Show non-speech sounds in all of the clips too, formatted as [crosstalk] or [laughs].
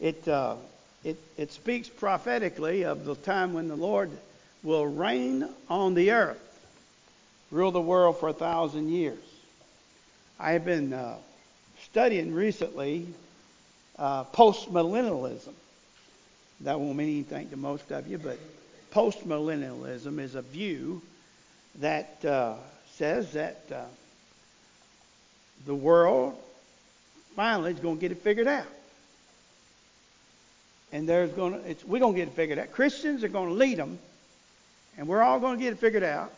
it, uh, it, it speaks prophetically of the time when the Lord will reign on the earth, rule the world for a thousand years. I have been uh, studying recently uh, postmillennialism. That won't mean anything to most of you, but postmillennialism is a view that uh, says that uh, the world finally is going to get it figured out. And there's going to, it's, we're going to get it figured out. Christians are going to lead them, and we're all going to get it figured out.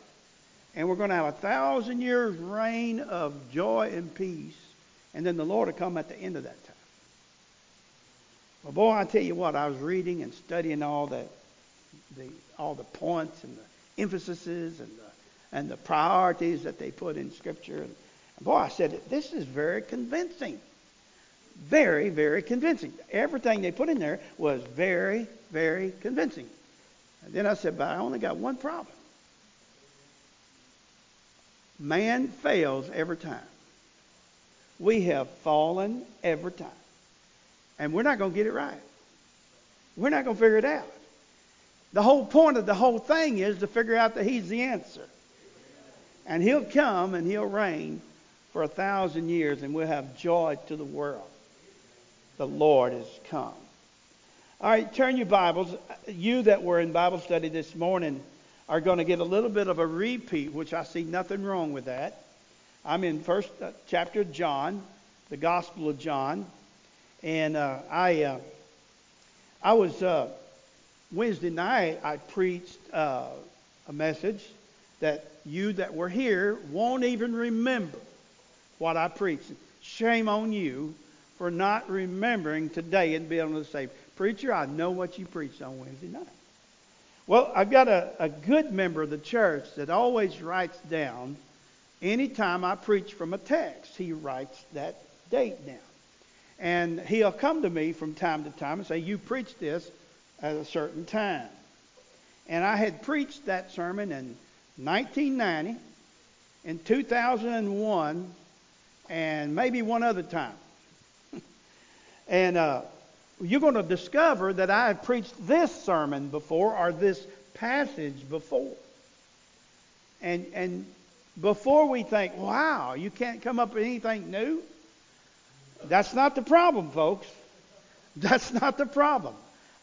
And we're going to have a thousand years reign of joy and peace. And then the Lord will come at the end of that time. Well, boy, I tell you what, I was reading and studying all the, the all the points and the emphases and the, and the priorities that they put in Scripture. And boy, I said, this is very convincing. Very, very convincing. Everything they put in there was very, very convincing. And then I said, but I only got one problem. Man fails every time. We have fallen every time. And we're not going to get it right. We're not going to figure it out. The whole point of the whole thing is to figure out that He's the answer. And He'll come and He'll reign for a thousand years, and we'll have joy to the world the Lord has come. All right, turn your Bibles. You that were in Bible study this morning are going to get a little bit of a repeat, which I see nothing wrong with that. I'm in first uh, chapter of John, the Gospel of John, and uh, I uh, I was uh, Wednesday night. I preached uh, a message that you that were here won't even remember what I preached. Shame on you for not remembering today and being able to say, Preacher, I know what you preached on Wednesday night. Well, I've got a, a good member of the church that always writes down anytime I preach from a text, he writes that date down. And he'll come to me from time to time and say, You preached this at a certain time. And I had preached that sermon in 1990, in 2001, and maybe one other time. And uh, you're going to discover that I have preached this sermon before or this passage before. And, and before we think, wow, you can't come up with anything new, that's not the problem, folks. [laughs] That's not the problem.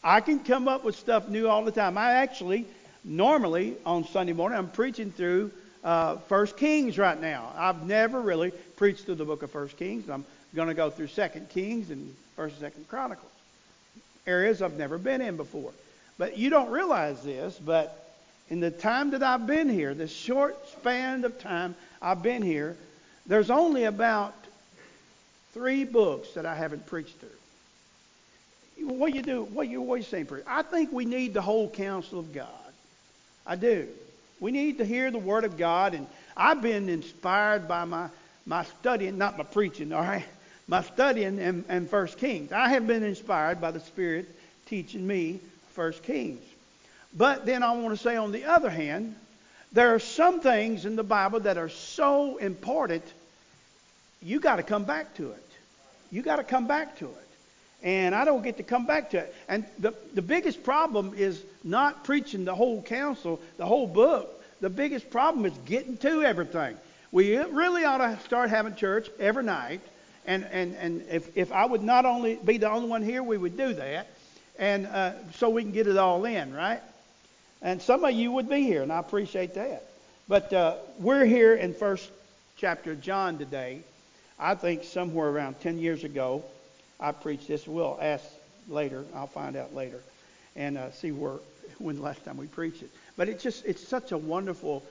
I can come up with stuff new all the time. I actually, normally on Sunday morning, I'm preaching through uh, First Kings right now. I've never really preached through the book of First Kings. I'm going to go through Second Kings and First and Second Chronicles. Areas I've never been in before. But you don't realize this, but in the time that I've been here, this short span of time I've been here, there's only about three books that I haven't preached through. What you do? What you always saying, preach? I think we need the whole counsel of God. I do. We need to hear the word of God, and I've been inspired by my my studying, not my preaching. All right, my studying in, in First Kings. I have been inspired by the Spirit teaching me First Kings. But then I want to say, on the other hand, there are some things in the Bible that are so important, you got to come back to it. You got to come back to it. And I don't get to come back to it. And the, the biggest problem is not preaching the whole counsel, the whole book. The biggest problem is getting to everything. We really ought to start having church every night and, and, and if, if I would not only be the only one here, we would do that. And uh, so we can get it all in, right? And some of you would be here, and I appreciate that. But uh, we're here in first chapter of John today. I think somewhere around 10 years ago, I preached this. We'll ask later. I'll find out later and uh, see where when the last time we preached it. But it's just it's such a wonderful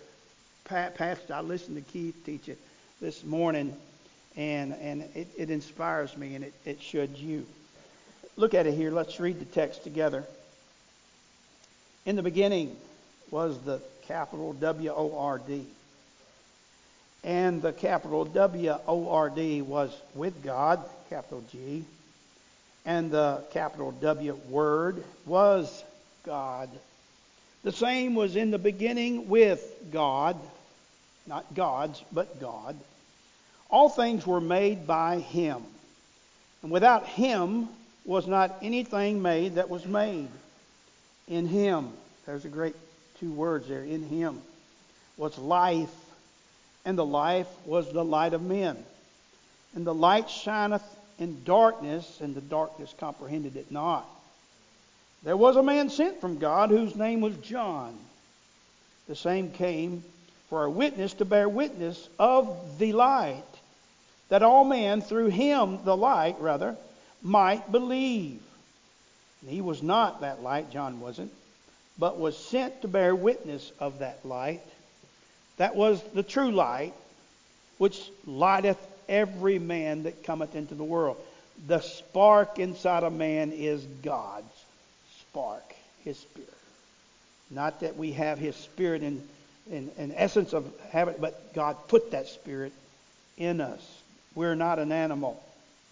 passage. I listened to Keith teach it this morning, and, and it, it inspires me, and it, it should you. Look at it here. Let's read the text together. In the beginning was the capital W O R D. And the capital W O R D was with God, capital G. And the capital W word was God. The same was in the beginning with God, not God's, but God. All things were made by him. And without him was not anything made that was made. In him, there's a great two words there, in him was life, and the life was the light of men. And the light shineth in darkness, and the darkness comprehended it not. There was a man sent from God whose name was John. The same came for a witness to bear witness of the light, that all men through him, the light rather, might believe. And he was not that light, John wasn't, but was sent to bear witness of that light. That was the true light, which lighteth every man that cometh into the world. The spark inside a man is God's spark, His Spirit. Not that we have His Spirit in, in, essence of habit, but God put that Spirit in us. We're not an animal.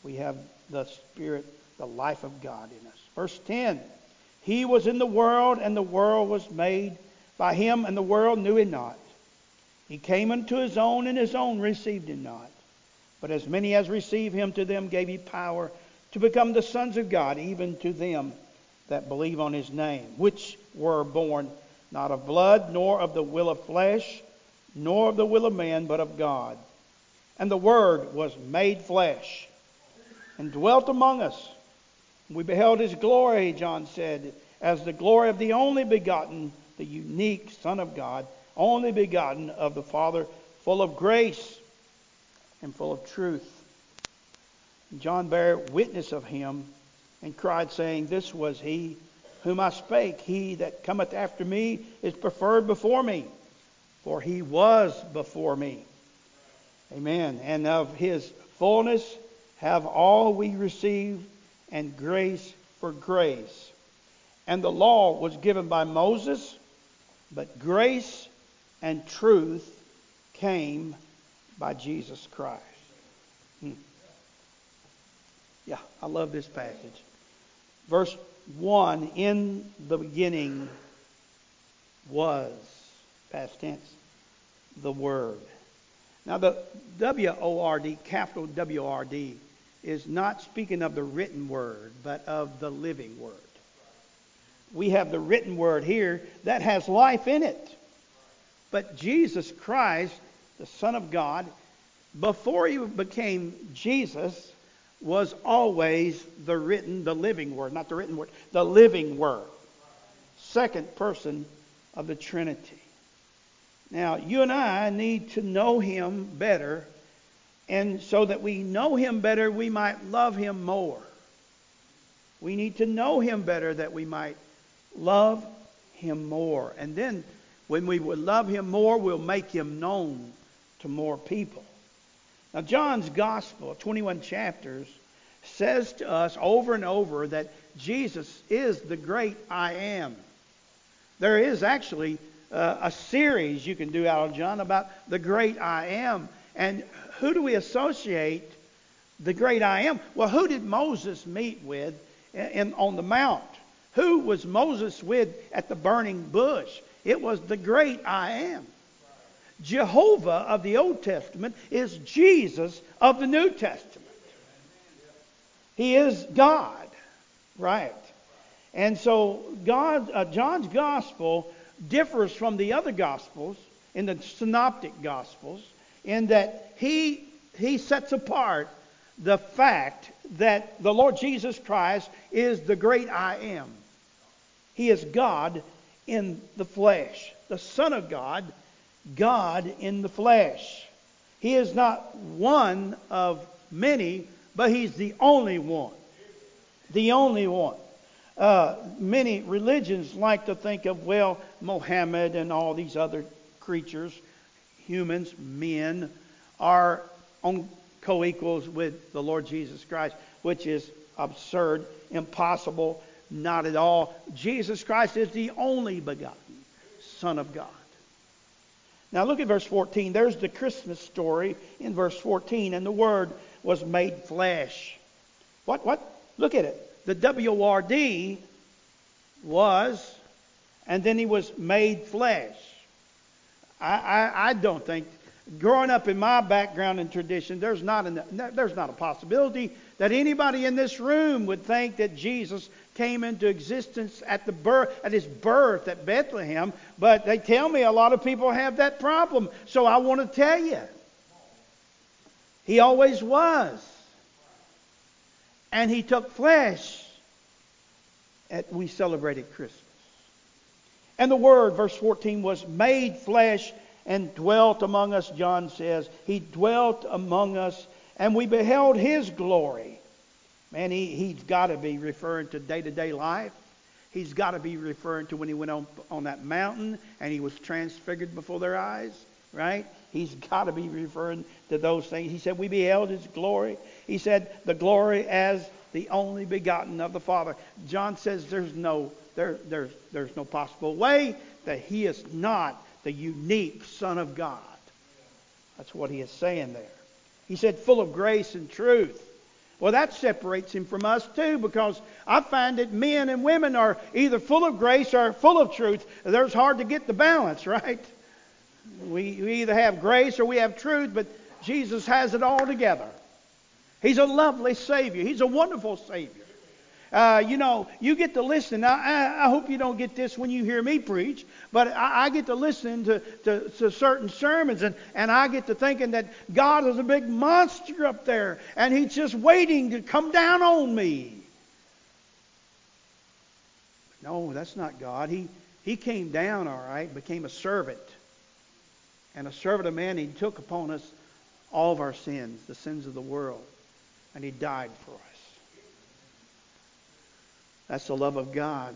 We have the Spirit, the life of God in us. Verse 10 He was in the world, and the world was made by Him, and the world knew Him not. He came unto His own, and His own received Him not. But as many as received him, to them gave he power to become the sons of God, even to them that believe on his name, which were born not of blood, nor of the will of flesh, nor of the will of man, but of God. And the Word was made flesh and dwelt among us. We beheld his glory, John said, as the glory of the only begotten, the unique Son of God, only begotten of the Father, full of grace and full of truth. John bare witness of him and cried, saying, This was he whom I spake. He that cometh after me is preferred before me, for he was before me. Amen. And of his fullness have all we received, and grace for grace. And the law was given by Moses, but grace and truth came by Jesus Christ. Hmm. Yeah, I love this passage. Verse 1 In the beginning was, past tense, the Word. Now, the W O R D, capital W R D, is not speaking of the written Word, but of the living Word. We have the written Word here that has life in it. But Jesus Christ the Son of God, before he became Jesus, was always the written, the living word, not the written word, the living word. Second person of the Trinity. Now, you and I need to know him better, and so that we know him better, we might love him more. We need to know him better that we might love him more. And then, when we would love him more, we'll make him known to more people. Now, John's Gospel, 21 chapters, says to us over and over that Jesus is the great I am. There is actually uh, a series you can do out of John about the great I am. And who do we associate the great I am? Well, who did Moses meet with in, on the mount? Who was Moses with at the burning bush? It was the great I am. Jehovah of the Old Testament is Jesus of the New Testament. He is God, right? And so God, uh, John's gospel differs from the other gospels in the synoptic gospels in that he he sets apart the fact that the Lord Jesus Christ is the great I am. He is God in the flesh, the Son of God God in the flesh. He is not one of many, but He's the only one. The only one. Uh, many religions like to think of, well, Mohammed and all these other creatures, humans, men, are on co equals with the Lord Jesus Christ, which is absurd, impossible, not at all. Jesus Christ is the only begotten Son of God. Now look at verse 14. There's the Christmas story in verse 14, and the Word was made flesh. What? What? Look at it. The W R D was, and then he was made flesh. I, I, I don't think growing up in my background and tradition, there's not, an, there's not a possibility that anybody in this room would think that Jesus came into existence at the birth at his birth at Bethlehem. But they tell me a lot of people have that problem. So I want to tell you, he always was, and he took flesh. At we celebrated Christmas. And the Word, verse 14, was made flesh and dwelt among us, John says. He dwelt among us, and we beheld his glory. Man, he, he's got to be referring to day to day life. He's got to be referring to when he went on, on that mountain and he was transfigured before their eyes, right? He's got to be referring to those things. He said, We beheld his glory. He said, The glory as the only begotten of the Father. John says there's no, there, there's, there's no possible way that he is not the unique Son of God. That's what he is saying there. He said, full of grace and truth. Well, that separates him from us too, because I find that men and women are either full of grace or full of truth. There's hard to get the balance, [laughs] right? We, we either have grace or we have truth, but Jesus has it all together. He's a lovely Savior. He's a wonderful Savior. Uh, you know, you get to listen. I, I, hope you don't get this when you hear me preach, but I, I get to listen to, to, to, certain sermons, and, and I get to thinking that God is a big monster up there, and He's just waiting to come down on me. No, that's not God. He, he came down, all right, became a servant. And a servant of man, He took upon us all of our sins, the sins of the world, and He died for us. That's the love of God.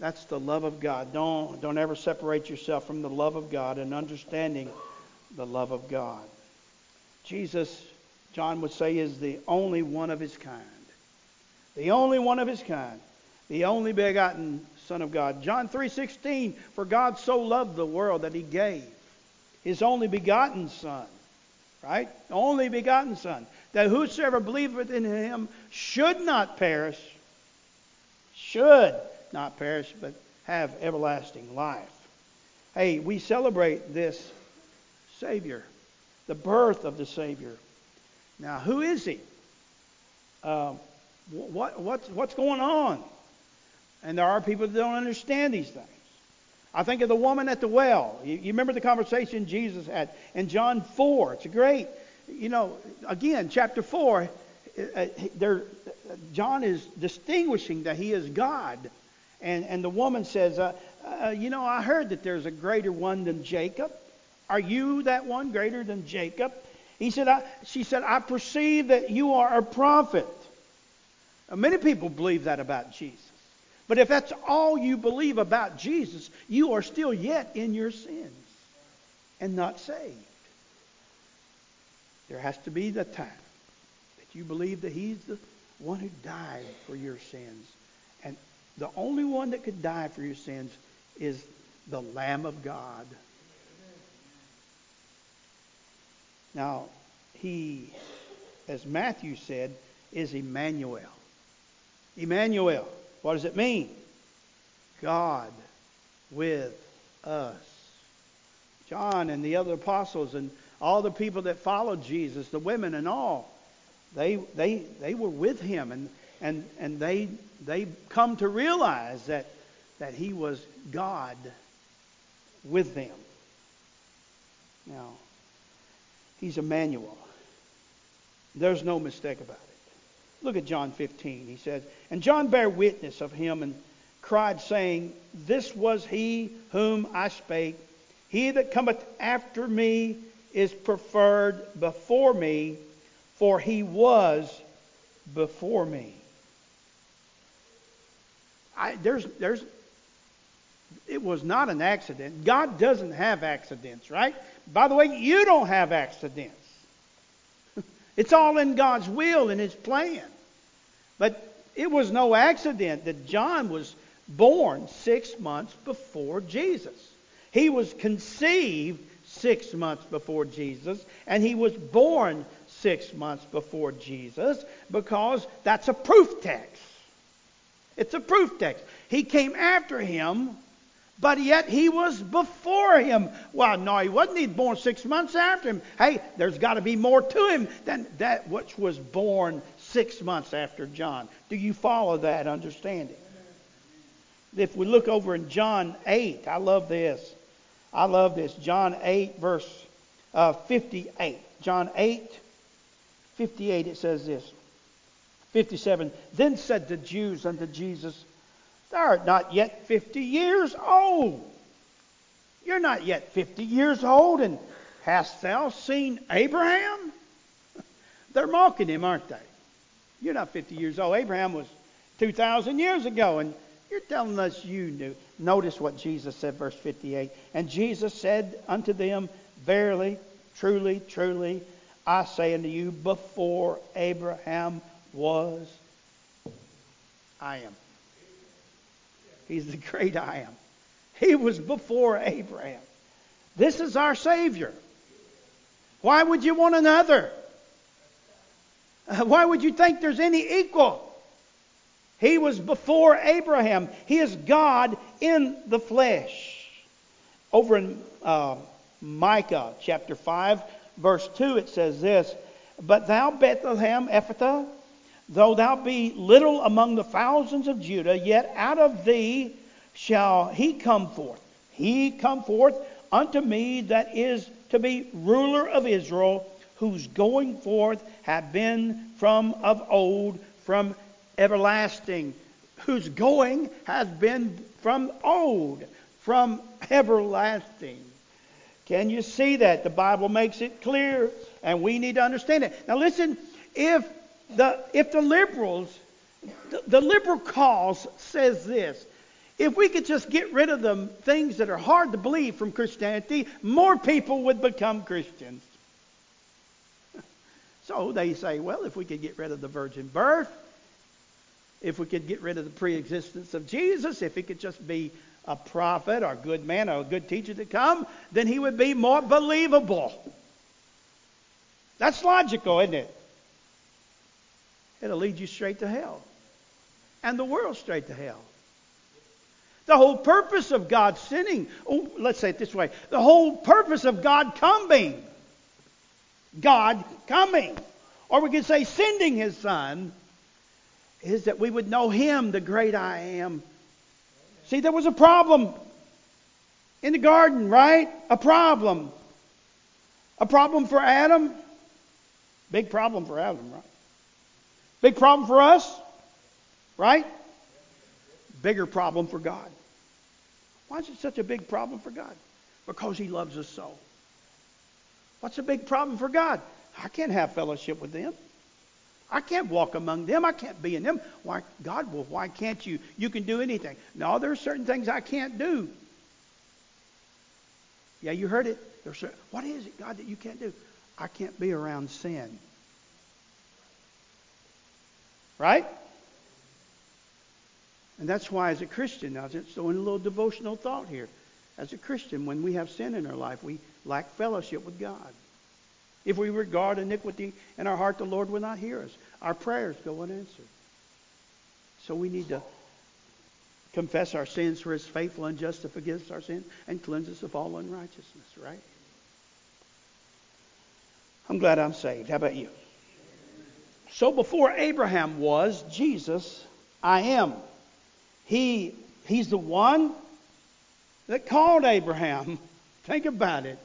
That's the love of God. Don't, don't ever separate yourself from the love of God and understanding the love of God. Jesus, John would say, is the only one of his kind. The only one of his kind. The only begotten Son of God. John 3:16, for God so loved the world that he gave his only begotten Son. Right? Only begotten Son. That whosoever believeth in him should not perish, should not perish, but have everlasting life. Hey, we celebrate this Savior, the birth of the Savior. Now, who is he? Uh, what, what's, what's going on? And there are people that don't understand these things. I think of the woman at the well. You, you remember the conversation Jesus had in John 4. It's a great, you know, again, chapter 4, uh, John is distinguishing that he is God. And, and the woman says, uh, uh, You know, I heard that there's a greater one than Jacob. Are you that one greater than Jacob? He said, I, She said, I perceive that you are a prophet. Many people believe that about Jesus. But if that's all you believe about Jesus, you are still yet in your sins and not saved. There has to be the time that you believe that He's the one who died for your sins. And the only one that could die for your sins is the Lamb of God. Now, he, as Matthew said, is Emmanuel. Emmanuel, what does it mean? God with us. John and the other apostles and all the people that followed Jesus, the women and all, they, they, they were with him and, and, and they, they come to realize that, that he was God with them. Now, he's Emmanuel. There's no mistake about it. Look at John 15. He says, And John bare witness of him and cried, saying, This was he whom I spake. He that cometh after me is preferred before me, for he was before me. I, there's, there's, it was not an accident. God doesn't have accidents, right? By the way, you don't have accidents. It's all in God's will and His plan. But it was no accident that John was born six months before Jesus. He was conceived six months before Jesus, and he was born six months before Jesus because that's a proof text. It's a proof text. He came after him but yet he was before him. Well, no, he wasn't. He'd born six months after him. Hey, there's got to be more to him than that which was born six months after John. Do you follow that understanding? If we look over in John 8, I love this. I love this. John 8, verse uh, 58. John 8, 58, it says this. 57. Then said the Jews unto Jesus, Thou art not yet 50 years old. You're not yet 50 years old, and hast thou seen Abraham? [laughs] They're mocking him, aren't they? You're not 50 years old. Abraham was 2,000 years ago, and you're telling us you knew. Notice what Jesus said, verse 58. And Jesus said unto them, Verily, truly, truly, I say unto you, before Abraham was, I am. He's the great I am. He was before Abraham. This is our Savior. Why would you want another? Why would you think there's any equal? He was before Abraham. He is God in the flesh. Over in uh, Micah chapter 5, verse 2, it says this But thou, Bethlehem Ephrathah, though thou be little among the thousands of Judah, yet out of thee shall he come forth. He come forth unto me that is to be ruler of Israel, whose going forth have been from of old, from everlasting, whose going has been from old, from everlasting. Can you see that? The Bible makes it clear, and we need to understand it. Now, listen, if the, if the liberals, the, the liberal cause says this, if we could just get rid of the things that are hard to believe from Christianity, more people would become Christians. [laughs] So they say, well, if we could get rid of the virgin birth, if we could get rid of the pre-existence of Jesus, if he could just be a prophet or a good man or a good teacher to come, then he would be more believable. That's logical, isn't it? It'll lead you straight to hell. And the world straight to hell. The whole purpose of God sinning, oh, let's say it this way the whole purpose of God coming, God coming, or we could say sending his son, is that we would know him, the great I am. See, there was a problem in the garden, right? A problem. A problem for Adam. Big problem for Adam, right? Big problem for us, right? Bigger problem for God. Why is it such a big problem for God? Because He loves us so. What's a big problem for God? I can't have fellowship with them. I can't walk among them. I can't be in them. Why, God, well, why can't you? You can do anything. No, there are certain things I can't do. Yeah, you heard it. There's what is it, God, that you can't do? I can't be around sin. Right? And that's why, as a Christian, now just throwing a little devotional thought here. As a Christian, when we have sin in our life, we lack fellowship with God. If we regard iniquity in our heart, the Lord will not hear us. Our prayers go unanswered. So we need to confess our sins, for His faithful and just to forgive us our sins and cleanse us of all unrighteousness, right? I'm glad I'm saved. How about you? So before Abraham was, Jesus, I am. He, he's the one that called Abraham. [laughs] Think about it.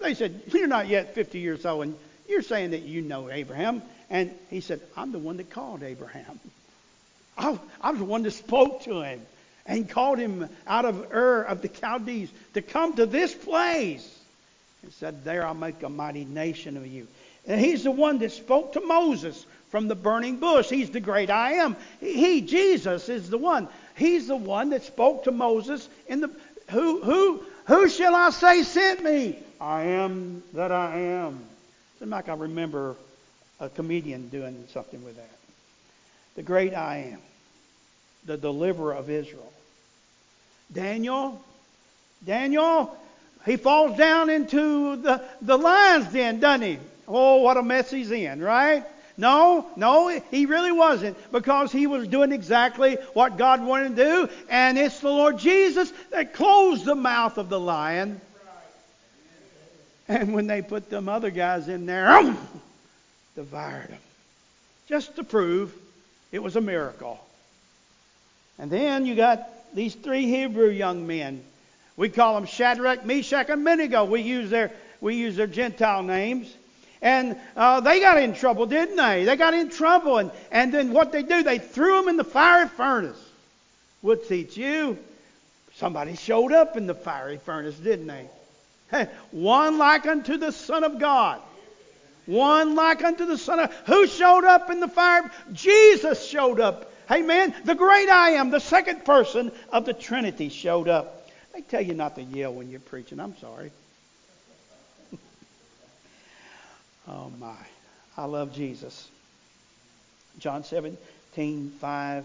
They said, You're not yet 50 years old, and you're saying that you know Abraham. And he said, I'm the one that called Abraham. [laughs] I, I was the one that spoke to him and called him out of Ur of the Chaldees to come to this place. And said, There I'll make a mighty nation of you. And he's the one that spoke to Moses from the burning bush. He's the great I am. He, Jesus, is the one. He's the one that spoke to Moses in the who who who shall I say sent me? I am that I am. Seems like I remember a comedian doing something with that. The great I am, the deliverer of Israel. Daniel, Daniel, he falls down into the, the lion's den, doesn't he? Oh, what a mess he's in, right? No, no, he really wasn't because he was doing exactly what God wanted to do. And it's the Lord Jesus that closed the mouth of the lion. And when they put them other guys in there, um, devoured them. Just to prove it was a miracle. And then you got these three Hebrew young men. We call them Shadrach, Meshach, and Abednego. We use their we use their Gentile names. And uh, they got in trouble, didn't they? They got in trouble, and, and then what they do, they threw them in the fiery furnace. We'll teach you. Somebody showed up in the fiery furnace, didn't they? One like unto the Son of God. One like unto the Son of Who showed up in the fire? Jesus showed up Amen. The great I am, the second person of the Trinity, showed up. They tell you not to yell when you're preaching. I'm sorry. Oh, my. I love Jesus. John 17, 5.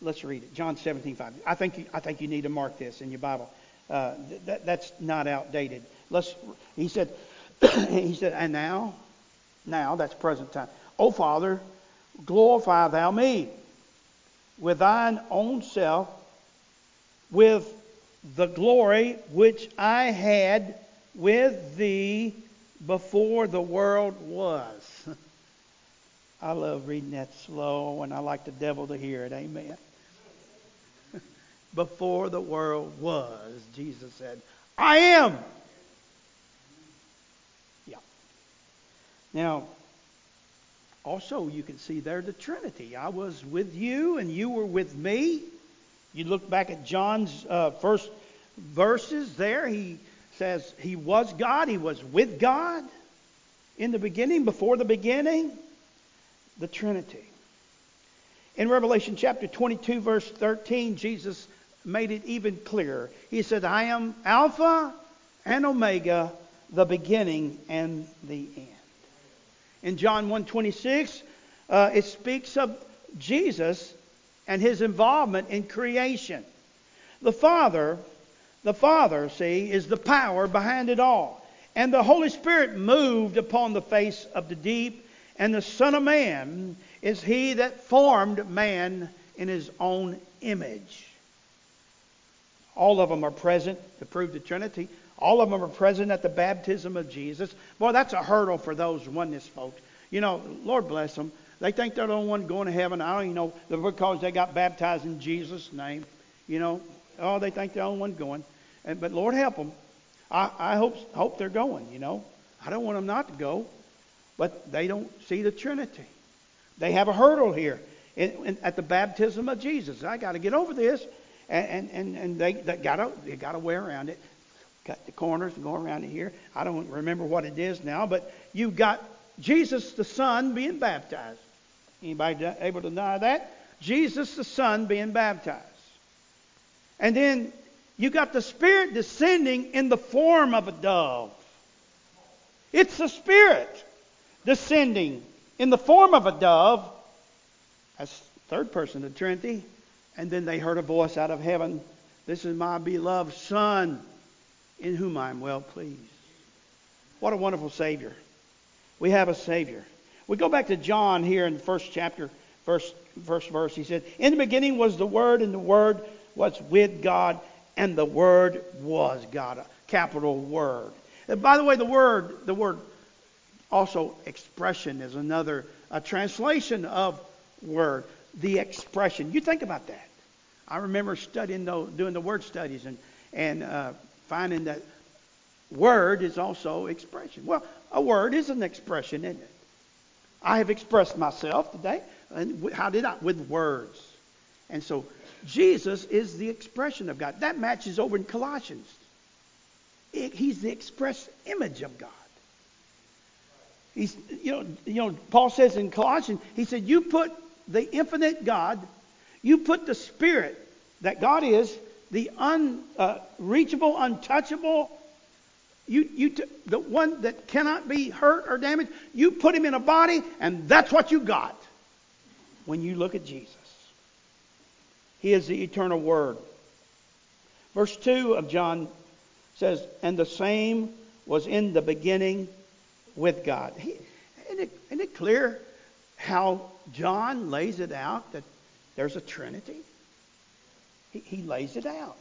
Let's read it. John 17, 5. I think you, I think you need to mark this in your Bible. Uh, that, that's not outdated. Let's, he said, [clears throat] he said, and now, now, that's present time. Oh, Father, glorify thou me with thine own self, with the glory which I had with thee before the world was. [laughs] I love reading that slow, and I like the devil to hear it. Amen. [laughs] before the world was, Jesus said, I am. Yeah. Now, also, you can see there the Trinity. I was with you and you were with me. You look back at John's uh, first verses there. He says he was God, he was with God in the beginning, before the beginning. The Trinity. In Revelation chapter 22, verse 13, Jesus made it even clearer. He said, I am Alpha and Omega, the beginning and the end. In John 1:26, uh, it speaks of Jesus and his involvement in creation. The Father, the Father, see, is the power behind it all. And the Holy Spirit moved upon the face of the deep, and the Son of Man is he that formed man in his own image. All of them are present to prove the Trinity. All of them are present at the baptism of Jesus. Boy, that's a hurdle for those oneness folks. You know, Lord bless them. They think they're the only one going to heaven. I don't even know because they got baptized in Jesus' name. You know, oh, they think they're the only one going. And, but Lord help them. I, I hope hope they're going. You know, I don't want them not to go, but they don't see the Trinity. They have a hurdle here in, in, at the baptism of Jesus. I got to get over this, and and and they, they got to they got to wear around it cut the corners and go around it here. I don't remember what it is now, but you've got Jesus the Son being baptized. Anybody able to deny that? Jesus the Son being baptized. And then you got the Spirit descending in the form of a dove. It's the Spirit descending in the form of a dove. That's third person of Trinity. And then they heard a voice out of heaven. This is my beloved Son in whom I am well pleased. What a wonderful Savior. We have a Savior. We go back to John here in the first chapter, first, first verse. He said, In the beginning was the Word, and the Word was with God, and the Word was God. Capital Word. And by the way, the word, the word also expression is another a translation of word. The expression. You think about that. I remember studying, though, doing the word studies and and uh, finding that word is also expression. Well, a word is an expression, isn't it? I have expressed myself today. And how did I? With words. And so Jesus is the expression of God. That matches over in Colossians. It, he's the express image of God. He's, you know, you know, Paul says in Colossians, he said, You put the infinite God, you put the Spirit that God is the unreachable, uh, untouchable, you, you t- the one that cannot be hurt or damaged, you put him in a body, and that's what you got when you look at Jesus. He is the eternal Word. Verse 2 of John says, And the same was in the beginning with God. He, Isn't it, isn't it clear how John lays it out that there's a Trinity? He, he lays it out.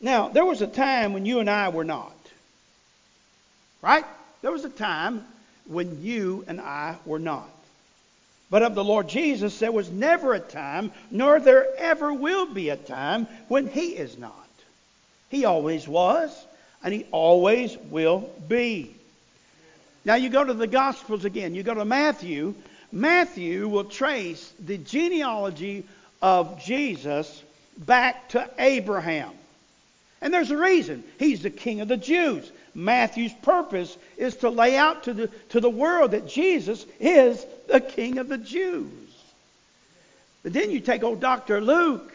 Now, there was a time when you and I were not. Right? There was a time when you and I were not. But of the Lord Jesus, there was never a time, nor there ever will be a time when he is not. He always was, and he always will be. Now you go to the Gospels again. You go to Matthew. Matthew will trace the genealogy of Jesus back to Abraham. And there's a reason. He's the king of the Jews. Matthew's purpose is to lay out to the, to the world that Jesus is the king of the Jews. But then you take old Dr. Luke,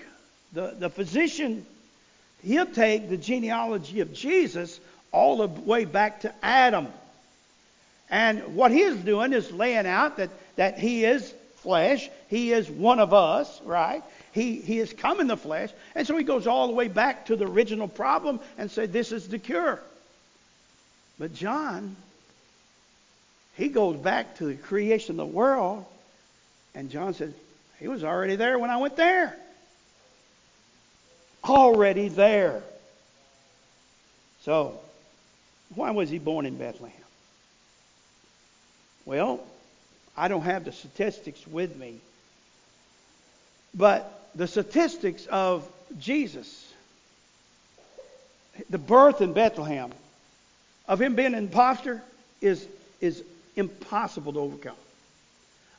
the, the physician, he'll take the genealogy of Jesus all the way back to Adam. And what he's doing is laying out that, that he is flesh, he is one of us, right? He, he has come in the flesh. And so he goes all the way back to the original problem and said, This is the cure. But John, he goes back to the creation of the world. And John said, He was already there when I went there. Already there. So, why was he born in Bethlehem? Well, I don't have the statistics with me. But the statistics of Jesus, the birth in Bethlehem, of him being an impostor, is, is impossible to overcome.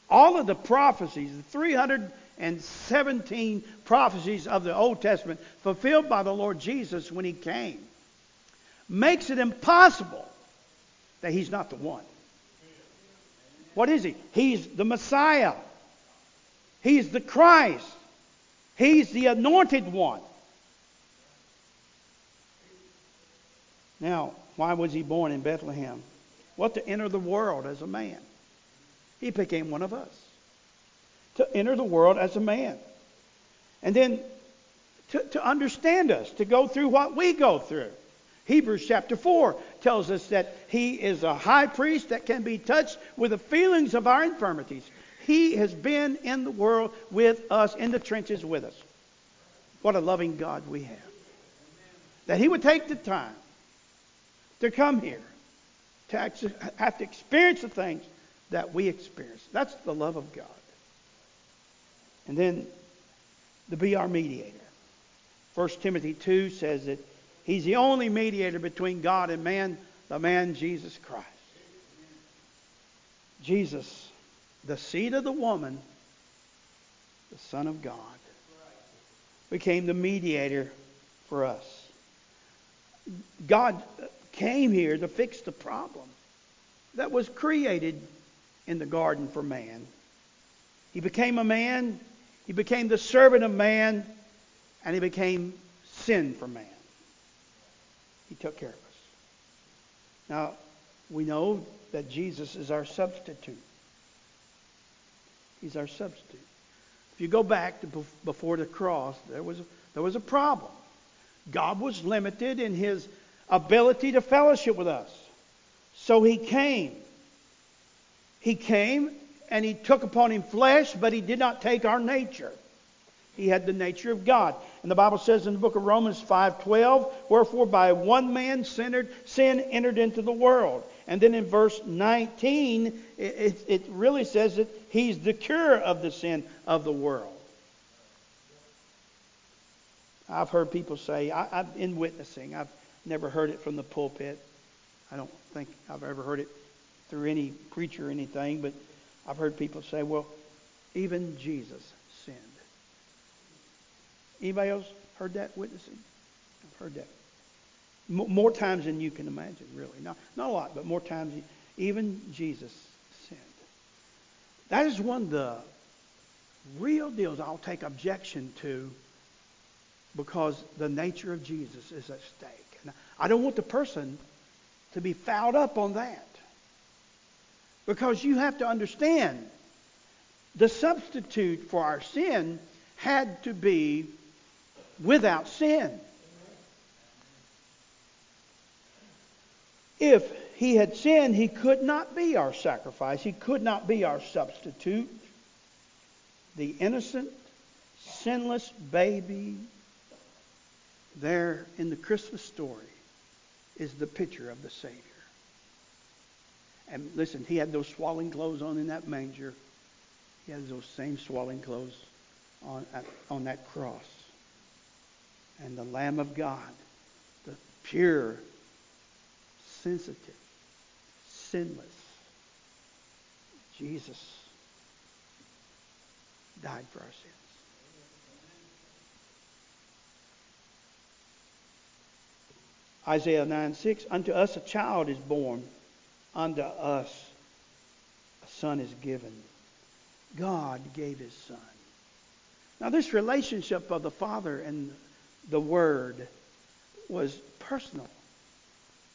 All of the prophecies, the 317 prophecies of the Old Testament fulfilled by the Lord Jesus when he came, makes it impossible that he's not the one. What is he? He's the Messiah. He's the Christ. He's the anointed one. Now, why was he born in Bethlehem? Well, to enter the world as a man. He became one of us. To enter the world as a man. And then to, to understand us, to go through what we go through. Hebrews chapter 4 tells us that he is a high priest that can be touched with the feelings of our infirmities. He has been in the world with us, in the trenches with us. What a loving God we have. That He would take the time to come here, to have to experience the things that we experience. That's the love of God. And then to be our mediator. 1 Timothy 2 says that He's the only mediator between God and man, the man Jesus Christ. Jesus the seed of the woman, the Son of God, became the mediator for us. God came here to fix the problem that was created in the garden for man. He became a man, he became the servant of man, and he became sin for man. He took care of us. Now, we know that Jesus is our substitute. He's our substitute. If you go back to before the cross, there was, there was a problem. God was limited in his ability to fellowship with us. So he came. He came and he took upon him flesh, but he did not take our nature. He had the nature of God. And the Bible says in the book of Romans 5:12, wherefore by one man sinned, sin entered into the world. And then in verse 19, it, it really says that he's the cure of the sin of the world. I've heard people say, I, I've in witnessing, I've never heard it from the pulpit. I don't think I've ever heard it through any preacher or anything, but I've heard people say, well, even Jesus sinned. Anybody else heard that witnessing? I've heard that. More times than you can imagine, really. Not, not a lot, but more times. Even Jesus sinned. That is one of the real deals I'll take objection to because the nature of Jesus is at stake. And I don't want the person to be fouled up on that. Because you have to understand the substitute for our sin had to be without sin. If he had sinned, he could not be our sacrifice. He could not be our substitute. The innocent, sinless baby there in the Christmas story is the picture of the Savior. And listen, he had those swaddling clothes on in that manger. He has those same swaddling clothes on, on that cross. And the Lamb of God, the pure, sensitive, sinless Jesus died for our sins. Isaiah 9 6, unto us a child is born, unto us a son is given. God gave his son. Now, this relationship of the Father and the Word was personal.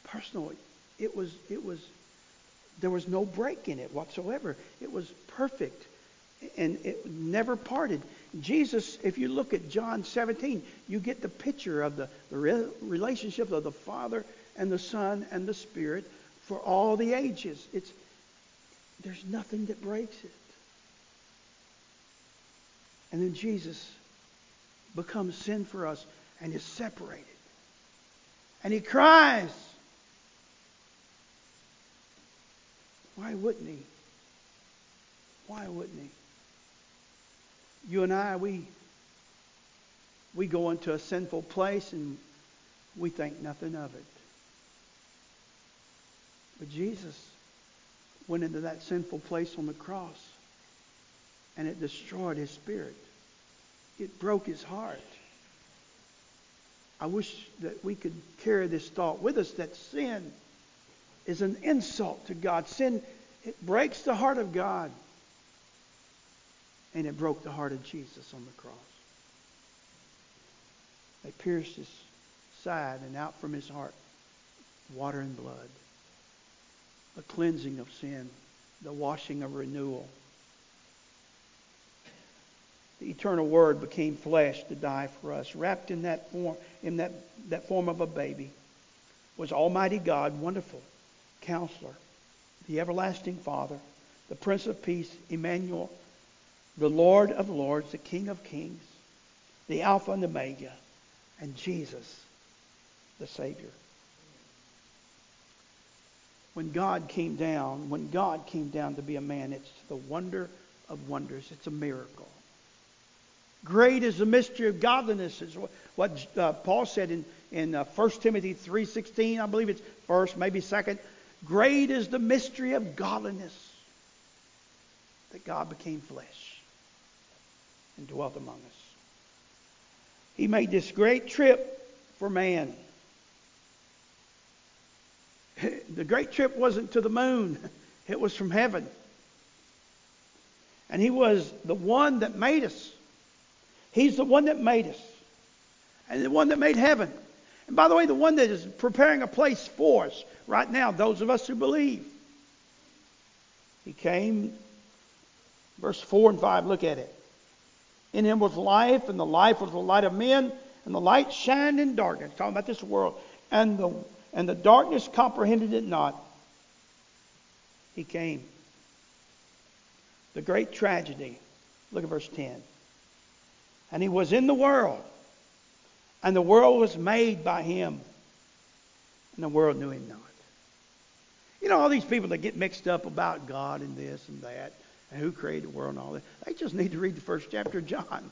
Personal. It was, it was, there was no break in it whatsoever. It was perfect and it never parted. Jesus, if you look at John 17, you get the picture of the, the re- relationship of the Father and the Son and the Spirit for all the ages. It's, there's nothing that breaks it. And then Jesus becomes sin for us and is separated. And he cries. Why wouldn't he? Why wouldn't he? You and I, we we go into a sinful place and we think nothing of it. But Jesus went into that sinful place on the cross and it destroyed his spirit. It broke his heart. I wish that we could carry this thought with us that sin is an insult to God. Sin, it breaks the heart of God. And it broke the heart of Jesus on the cross. They pierced his side and out from his heart water and blood, the cleansing of sin, the washing of renewal. The eternal word became flesh to die for us. Wrapped in that form, in that, that form of a baby was Almighty God, wonderful counselor, the everlasting Father, the Prince of Peace, Emmanuel, the Lord of Lords, the King of Kings, the Alpha and the Omega, and Jesus, the Savior. When God came down, when God came down to be a man, it's the wonder of wonders. It's a miracle. Great is the mystery of godliness, is what uh, Paul said in, in uh, 1 Timothy 3.16. I believe it's first, maybe second. Great is the mystery of godliness, that God became flesh and dwelt among us. He made this great trip for man. [laughs] The great trip wasn't to the moon, [laughs] it was from heaven. And he was the one that made us. He's the one that made us, and the one that made heaven. And by the way, the one that is preparing a place for us right now, those of us who believe. He came, verse 4 and 5, look at it. In him was life, and the life was the light of men, and the light shined in darkness. Talking about this world. And the, and the darkness comprehended it not. He came. The great tragedy. Look at verse 10. And he was in the world, and the world was made by him, and the world knew him not. You know, all these people that get mixed up about God and this and that, and who created the world and all that, they just need to read the first chapter of John.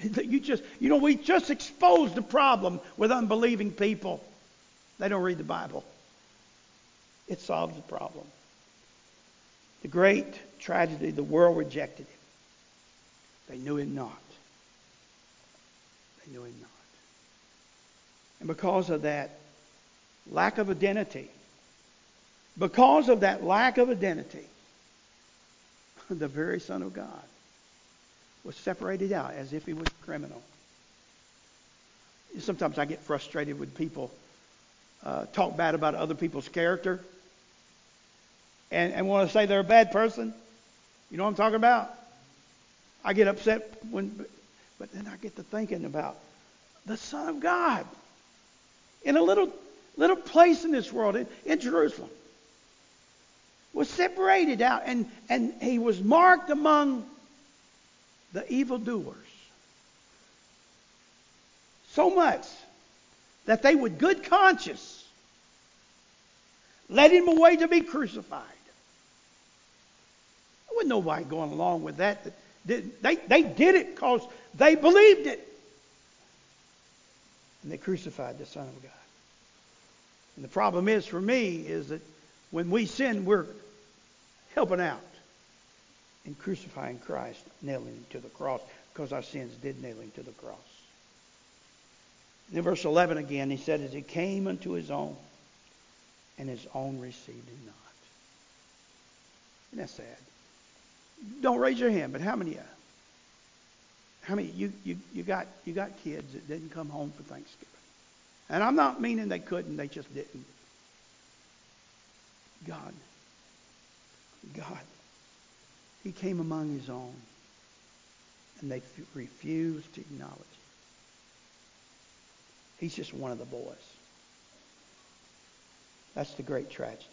You just, you know, we just exposed the problem with unbelieving people. They don't read the Bible. It solves the problem. The great tragedy, the world rejected him. They knew him not. They knew him not. And because of that lack of identity, because of that lack of identity, [laughs] the very Son of God was separated out as if he was a criminal. Sometimes I get frustrated with people uh, talk bad about other people's character and, and want to say they're a bad person. You know what I'm talking about? I get upset when, but then I get to thinking about the Son of God in a little little place in this world, in, in Jerusalem, was separated out, and, and he was marked among the evildoers. So much that they would good conscience led him away to be crucified. There wasn't nobody going along with that. They, they did it because they believed it. And they crucified the Son of God. And the problem is for me is that when we sin, we're helping out in crucifying Christ, nailing him to the cross, because our sins did nail him to the cross. in verse 11 again, he said, As he came unto his own, and his own received him not. Isn't that sad? Don't raise your hand, but how many uh, how many you, you, you got you got kids that didn't come home for Thanksgiving? And I'm not meaning they couldn't, they just didn't. God. God. He came among his own. And they refused to acknowledge him. He's just one of the boys. That's the great tragedy.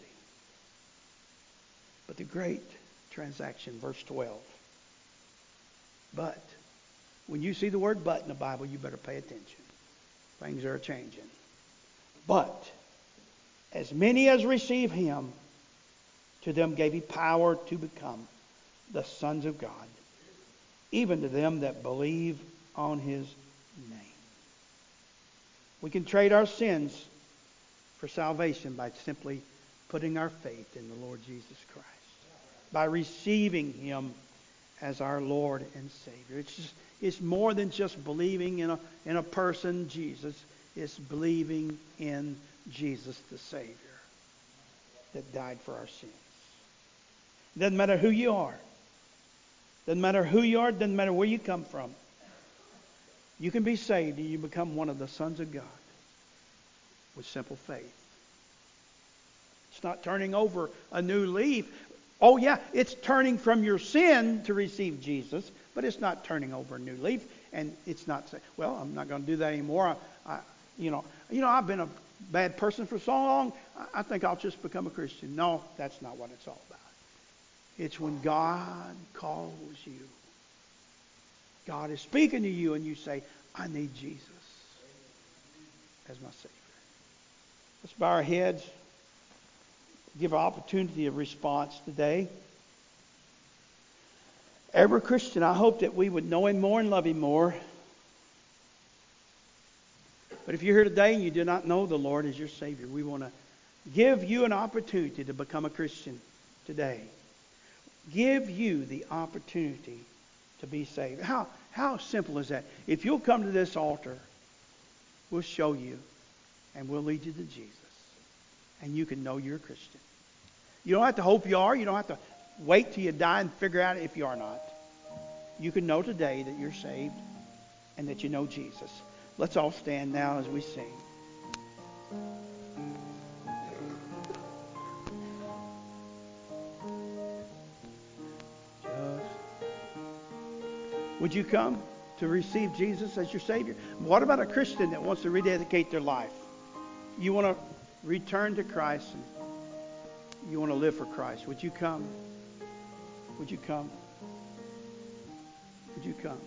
But the great transaction, verse 12. But when you see the word but in the Bible, you better pay attention. Things are changing. But as many as receive him, to them gave he power to become the sons of God, even to them that believe on his name. We can trade our sins for salvation by simply putting our faith in the Lord Jesus Christ, by receiving him as our Lord and Savior. It's just, it's more than just believing in a in a person, Jesus. It's believing in Jesus the Savior that died for our sins. It doesn't matter who you are. Doesn't matter who you are, doesn't matter where you come from. You can be saved and you become one of the sons of God with simple faith. It's not turning over a new leaf. Oh, yeah, it's turning from your sin to receive Jesus, but it's not turning over a new leaf. And it's not saying, well, I'm not going to do that anymore. I, I, you, know, you know, I've been a bad person for so long, I, I think I'll just become a Christian. No, that's not what it's all about. It's when God calls you. God is speaking to you, and you say, I need Jesus as my Savior. Let's bow our heads, give an opportunity of response today. Every Christian, I hope that we would know Him more and love Him more. But if you're here today and you do not know the Lord as your Savior, we want to give you an opportunity to become a Christian today. Give you the opportunity to be saved. How, how simple is that? If you'll come to this altar, we'll show you and we'll lead you to Jesus. And you can know you're a Christian. You don't have to hope you are. You don't have to wait till you die and figure out if you are not. You can know today that you're saved and that you know Jesus. Let's all stand now as we sing. Would you come to receive Jesus as your Savior? What about a Christian that wants to rededicate their life? You want to return to Christ and you want to live for Christ. Would you come? Would you come? Would you come?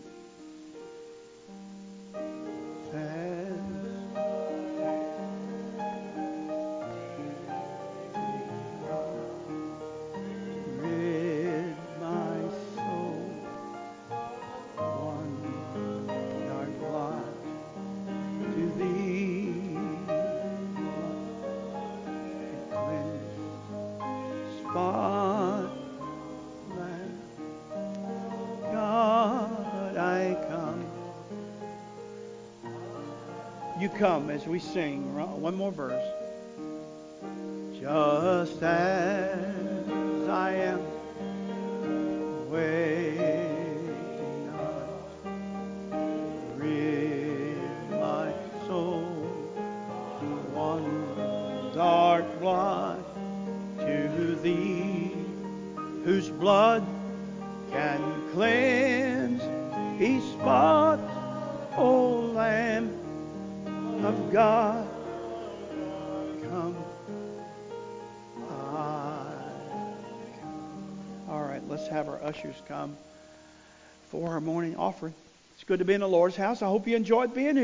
Come as we sing one more verse. Just as ushers come for our morning offering. It's good to be in the Lord's house. I hope you enjoyed being here.